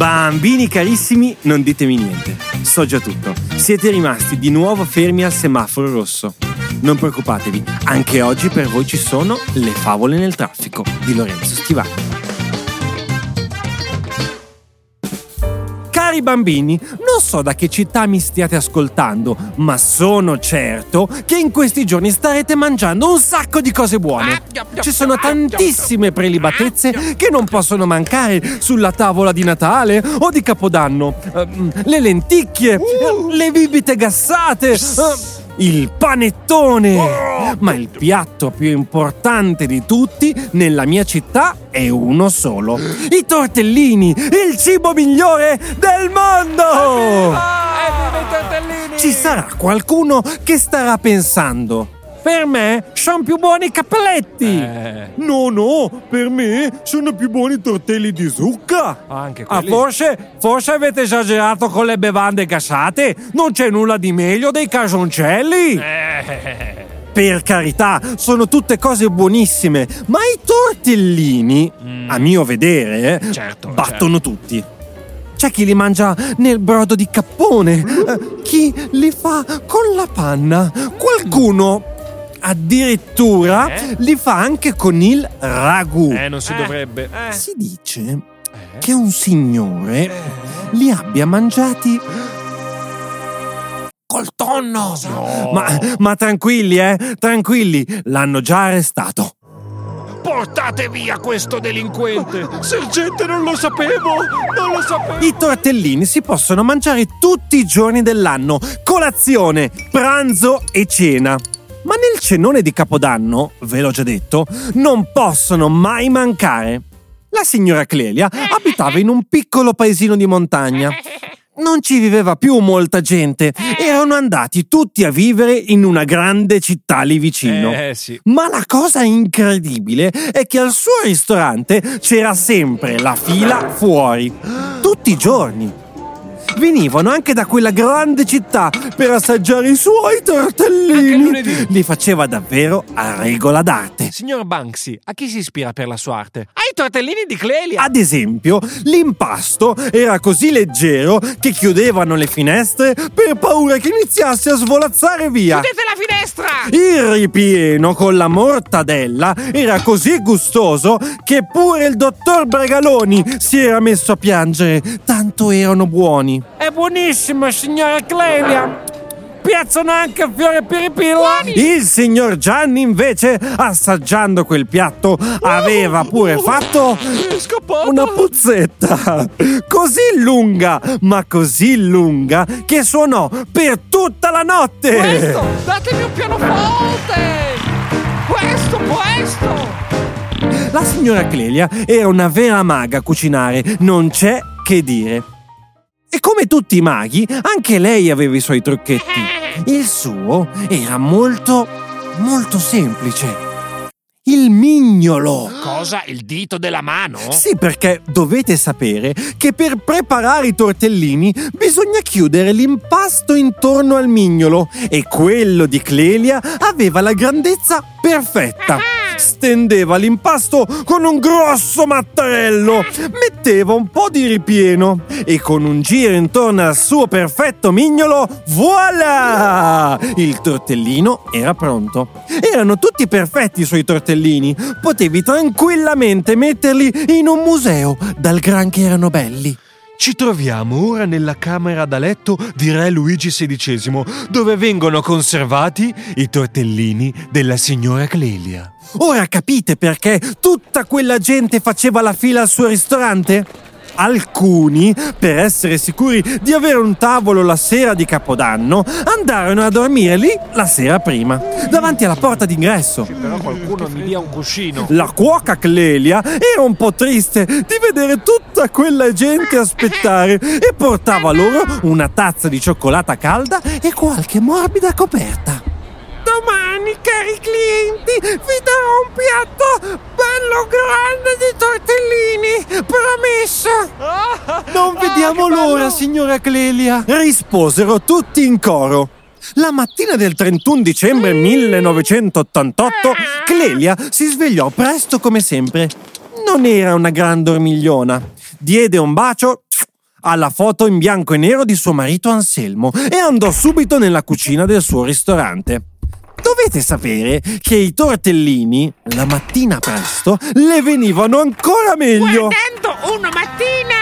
Bambini carissimi, non ditemi niente. So già tutto. Siete rimasti di nuovo fermi al semaforo rosso. Non preoccupatevi, anche oggi per voi ci sono le favole nel traffico di Lorenzo Stivani. Cari bambini, non so da che città mi stiate ascoltando, ma sono certo che in questi giorni starete mangiando un sacco di cose buone. Ci sono tantissime prelibatezze che non possono mancare sulla tavola di Natale o di Capodanno. Ehm, le lenticchie, le bibite gassate. Il panettone! Ma il piatto più importante di tutti nella mia città è uno solo. I tortellini! Il cibo migliore del mondo! Ci sarà qualcuno che starà pensando. Per me sono più buoni i cappelletti! No, no, per me sono più buoni i tortelli di zucca! Anche Ah, quelli. forse, forse avete esagerato con le bevande gassate? Non c'è nulla di meglio dei casoncelli! Eh. Per carità, sono tutte cose buonissime, ma i tortellini, a mio vedere, eh, Certo, battono tutti. C'è chi li mangia nel brodo di cappone, eh, chi li fa con la panna, qualcuno addirittura Eh? li fa anche con il ragù. Eh, non si dovrebbe. Eh. Si dice che un signore li abbia mangiati col tonno. Ma, ma tranquilli, eh, tranquilli, l'hanno già arrestato. Portate via questo delinquente! Sergente, non lo sapevo! Non lo sapevo! I tortellini si possono mangiare tutti i giorni dell'anno, colazione, pranzo e cena. Ma nel cenone di Capodanno, ve l'ho già detto, non possono mai mancare. La signora Clelia abitava in un piccolo paesino di montagna. Non ci viveva più molta gente, erano andati tutti a vivere in una grande città lì vicino. Eh, sì. Ma la cosa incredibile è che al suo ristorante c'era sempre la fila fuori, tutti i giorni. Venivano anche da quella grande città per assaggiare i suoi tortellini. lunedì. Li faceva davvero a regola d'arte. Signor Banksy, a chi si ispira per la sua arte? Ai tortellini di Clelia! Ad esempio, l'impasto era così leggero che chiudevano le finestre per paura che iniziasse a svolazzare via. Chiudete la finestra! Il ripieno con la mortadella era così gustoso che pure il dottor Bregaloni si era messo a piangere, tanto erano buoni. È buonissimo, signora Clelia! Piazzano anche fiore piripilla! Il signor Gianni, invece, assaggiando quel piatto, aveva pure fatto una puzzetta così lunga, ma così lunga che suonò per tutta la notte. Questo! Datemi un pianoforte! Questo, questo! La signora Clelia era una vera maga a cucinare, non c'è che dire. E come tutti i maghi, anche lei aveva i suoi trucchetti. Il suo era molto, molto semplice. Il mignolo. Cosa? Il dito della mano? Sì, perché dovete sapere che per preparare i tortellini bisogna chiudere l'impasto intorno al mignolo e quello di Clelia aveva la grandezza perfetta. Stendeva l'impasto con un grosso mattarello, metteva un po' di ripieno e con un giro intorno al suo perfetto mignolo, voilà! Il tortellino era pronto. Erano tutti perfetti i suoi tortellini. Potevi tranquillamente metterli in un museo, dal gran che erano belli. Ci troviamo ora nella camera da letto di Re Luigi XVI, dove vengono conservati i tortellini della signora Clelia. Ora capite perché tutta quella gente faceva la fila al suo ristorante? Alcuni, per essere sicuri di avere un tavolo la sera di Capodanno, andarono a dormire lì la sera prima, davanti alla porta d'ingresso. Però qualcuno mi dia un cuscino. La cuoca Clelia era un po' triste di vedere tutta quella gente aspettare e portava loro una tazza di cioccolata calda e qualche morbida coperta. Domani, cari clienti, vi darò un piatto bello grande di tortellini, promesso! Non vediamo l'ora, signora Clelia! Risposero tutti in coro. La mattina del 31 dicembre 1988, Clelia si svegliò presto come sempre. Non era una gran dormigliona. Diede un bacio alla foto in bianco e nero di suo marito Anselmo e andò subito nella cucina del suo ristorante. Dovete sapere che i tortellini, la mattina presto, le venivano ancora meglio. Guardando una mattina!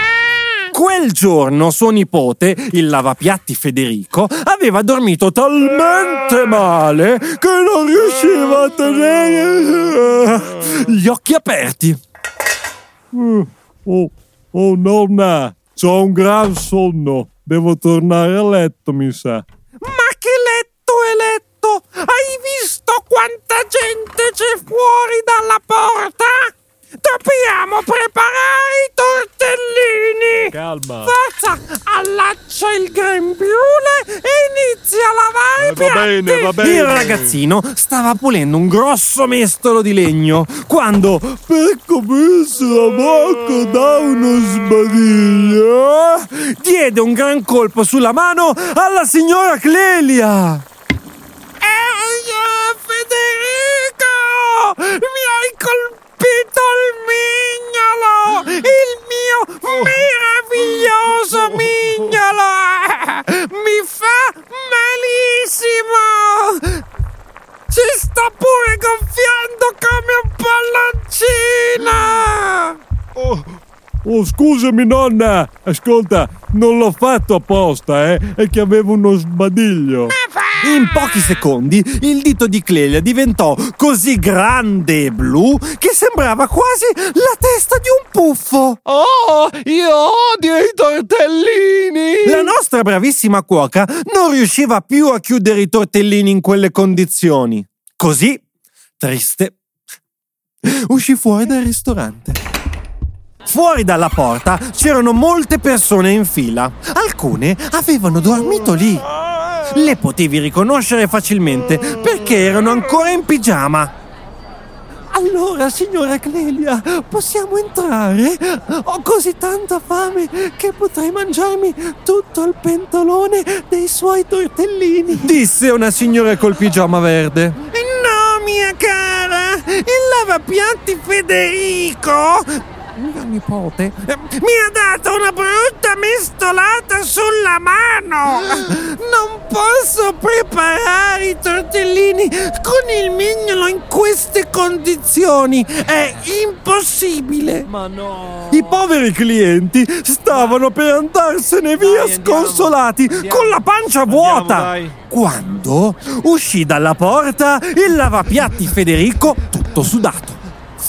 Quel giorno suo nipote, il lavapiatti Federico, aveva dormito talmente male che non riusciva a tenere gli occhi aperti. Oh, oh nonna, c'ho un gran sonno. Devo tornare a letto, mi sa. Ma che letto è letto? Hai visto quanta gente c'è fuori dalla porta? Dobbiamo preparare i tortellini! Calma. Forza, allaccia il grembiule e inizia a lavare Eh, i va piatti! bene, va bene. Il ragazzino stava pulendo un grosso mestolo di legno quando Per comersi la bocca da uno sbadiglio. diede un gran colpo sulla mano alla signora Clelia. Colpito il mignolo! Il mio meraviglioso mignolo! Mi fa malissimo! Si sta pure gonfiando come un palloncino! Oh, oh, scusami nonna. Ascolta, non l'ho fatto apposta, eh. È che avevo uno sbadiglio. In pochi secondi il dito di Clelia diventò così grande e blu che sembrava quasi la testa di un puffo. Oh, io odio i tortellini! La nostra bravissima cuoca non riusciva più a chiudere i tortellini in quelle condizioni. Così, triste, uscì fuori dal ristorante. Fuori dalla porta c'erano molte persone in fila. Alcune avevano dormito lì. Le potevi riconoscere facilmente perché erano ancora in pigiama. Allora, signora Clelia, possiamo entrare? Ho così tanta fame che potrei mangiarmi tutto il pentolone dei suoi tortellini. Disse una signora col pigiama verde. No, mia cara! Il lavapiatti Federico Mio nipote. mi ha dato una brutta mestolata sulla mano! Non posso preparare i tortellini con il mignolo in queste condizioni! È impossibile! Ma no. I poveri clienti stavano per andarsene via Dai, andiamo. sconsolati Andiamo. con la pancia vuota. dai. Quando uscì dalla porta il lavapiatti Federico tutto sudato.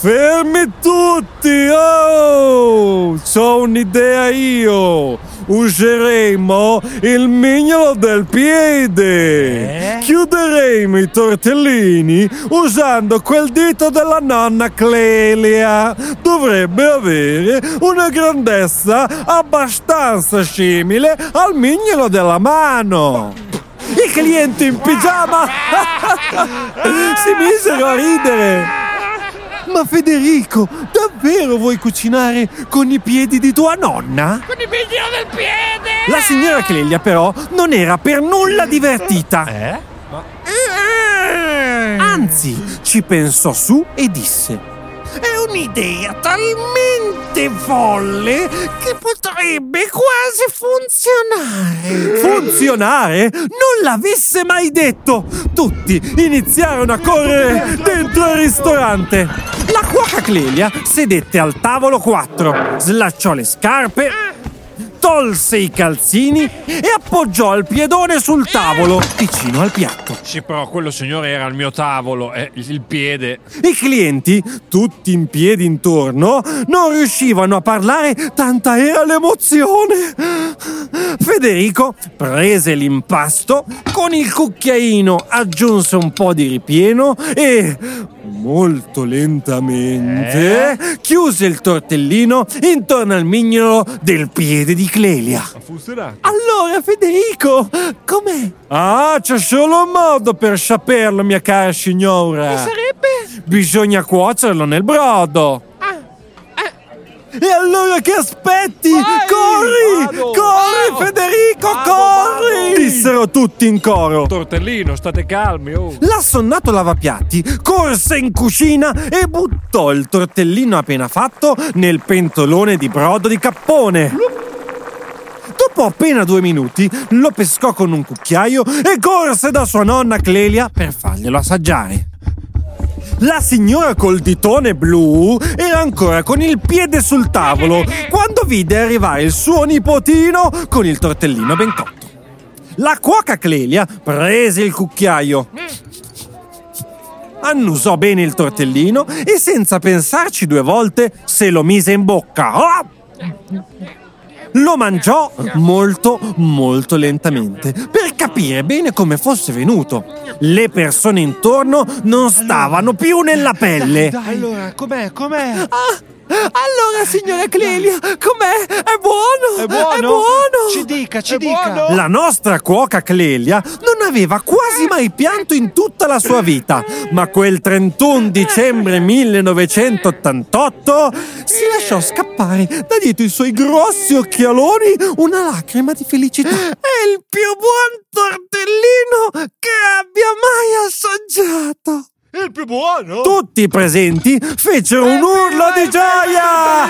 Fermi tutti! Oh! C'ho un'idea io! Useremo il mignolo del piede! Eh? Chiuderemo i tortellini usando quel dito della nonna Clelia! Dovrebbe avere una grandezza abbastanza simile al mignolo della mano! I clienti in pigiama si misero a ridere! Ma Federico, davvero vuoi cucinare con i piedi di tua nonna? Con il mignolo del piede! La signora Clelia però non era per nulla divertita. Eh? Anzi, ci pensò su e disse: È un'idea talmente folle che potrebbe quasi funzionare! Funzionare? Non l'avesse mai detto! Tutti iniziarono a correre dentro il ristorante. La cuoca Clelia sedette al tavolo 4, slacciò le scarpe, tolse i calzini e appoggiò il piedone sul tavolo vicino al piatto. Sì, però quello signore era al mio tavolo, eh, il piede. I clienti, tutti in piedi intorno, non riuscivano a parlare, tanta era l'emozione. Federico prese l'impasto, con il cucchiaino aggiunse un po' di ripieno e, molto lentamente, chiuse il tortellino intorno al mignolo del piede di Clelia. Allora, Federico, com'è? Ah, c'è solo un modo per saperlo, mia cara signora. Sarebbe? Bisogna cuocerlo nel brodo. E allora che aspetti? corri! vado, corri, vado, Federico, vado, corri! Dissero tutti in coro. Tortellino, state calmi, oh. L'assonnato lavapiatti corse in cucina e buttò il tortellino appena fatto nel pentolone di brodo di cappone. Dopo appena due minuti lo pescò con un cucchiaio e corse da sua nonna Clelia per farglielo assaggiare. La signora col ditone blu era ancora con il piede sul tavolo quando vide arrivare il suo nipotino con il tortellino ben cotto. La cuoca Clelia prese il cucchiaio, annusò bene il tortellino e senza pensarci due volte se lo mise in bocca. Oh! Lo mangiò molto, molto lentamente per capire bene come fosse venuto. Le persone intorno non stavano più nella pelle. Allora, com'è? Com'è? Ah, allora, signora Clelia, com'è? È buono? È buono? È buono? Ci dica, ci È dica. buono? La nostra cuoca Clelia non aveva quasi mai pianto in tutta la sua vita, ma quel 31 dicembre 1988 si lasciò scappare da dietro i suoi grossi occhialoni una lacrima di felicità. È il più buon tortellino che abbia mai assaggiato. Il più buono? Tutti i presenti fecero un urlo di gioia!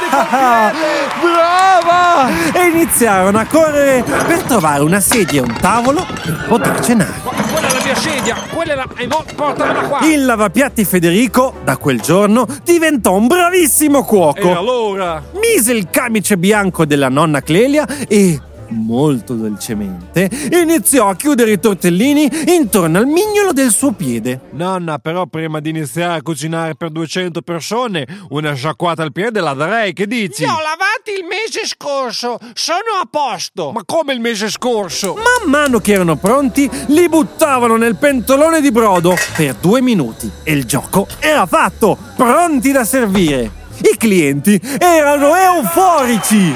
Brava! E iniziarono a correre per trovare una sedia e un tavolo per poter cenare. Quella è la mia sedia, quella è la... E mo, portamela qua. Il lavapiatti Federico, da quel giorno, diventò un bravissimo E cuoco. allora? Mise il camice bianco della nonna Clelia e, molto dolcemente, iniziò a chiudere i tortellini intorno al mignolo del suo piede. Nonna, però prima di iniziare a cucinare per 200 persone, una sciacquata al piede la darei, che dici? Li ho lavati il mese scorso, sono a posto. Ma come il mese scorso? Man mano che erano pronti, li buttavano nel pentolone di brodo per due minuti e il gioco era fatto, pronti da servire. I clienti erano euforici.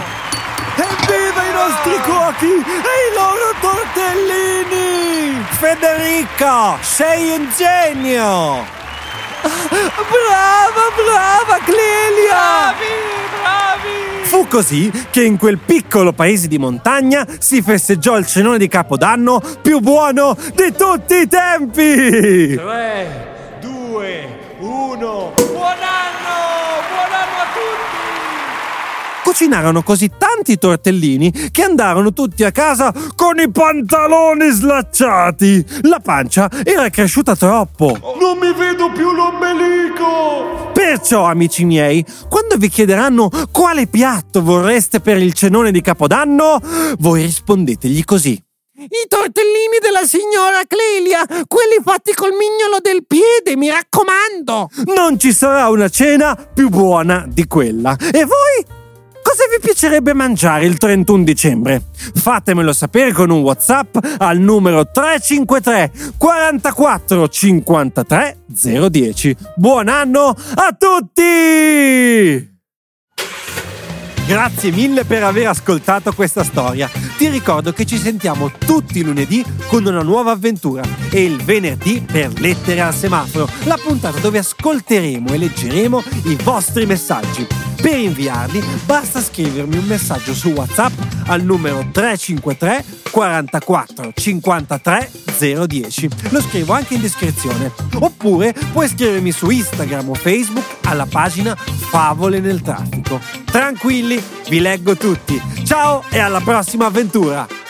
Evviva nostri cuochi e i loro tortellini! Federica, sei un genio! Brava, brava Clelia! bravi! Fu così che in quel piccolo paese di montagna si festeggiò il cenone di Capodanno più buono di tutti i tempi! 3, 2, 1. Buon anno! Cucinarono così tanti tortellini che andarono tutti a casa con i pantaloni slacciati. La pancia era cresciuta troppo. Non mi vedo più l'ombelico! Perciò, amici miei, quando vi chiederanno quale piatto vorreste per il cenone di Capodanno, voi rispondetegli così. I tortellini della signora Clelia, quelli fatti col mignolo del piede, mi raccomando. Non ci sarà una cena più buona di quella. E voi? Cosa vi piacerebbe mangiare il 31 dicembre? Fatemelo sapere con un WhatsApp al numero 353 44 53 010. Buon anno a tutti! Grazie mille per aver ascoltato questa storia. Ti ricordo che ci sentiamo tutti i lunedì con una nuova avventura e il venerdì per Lettere al semaforo, la puntata dove ascolteremo e leggeremo i vostri messaggi. Per inviarli basta scrivermi un messaggio su WhatsApp al numero 353 44 53 010. Lo scrivo anche in descrizione. Oppure puoi scrivermi su Instagram o Facebook alla pagina Favole nel traffico. Tranquilli, vi leggo tutti. Ciao e alla prossima avventura!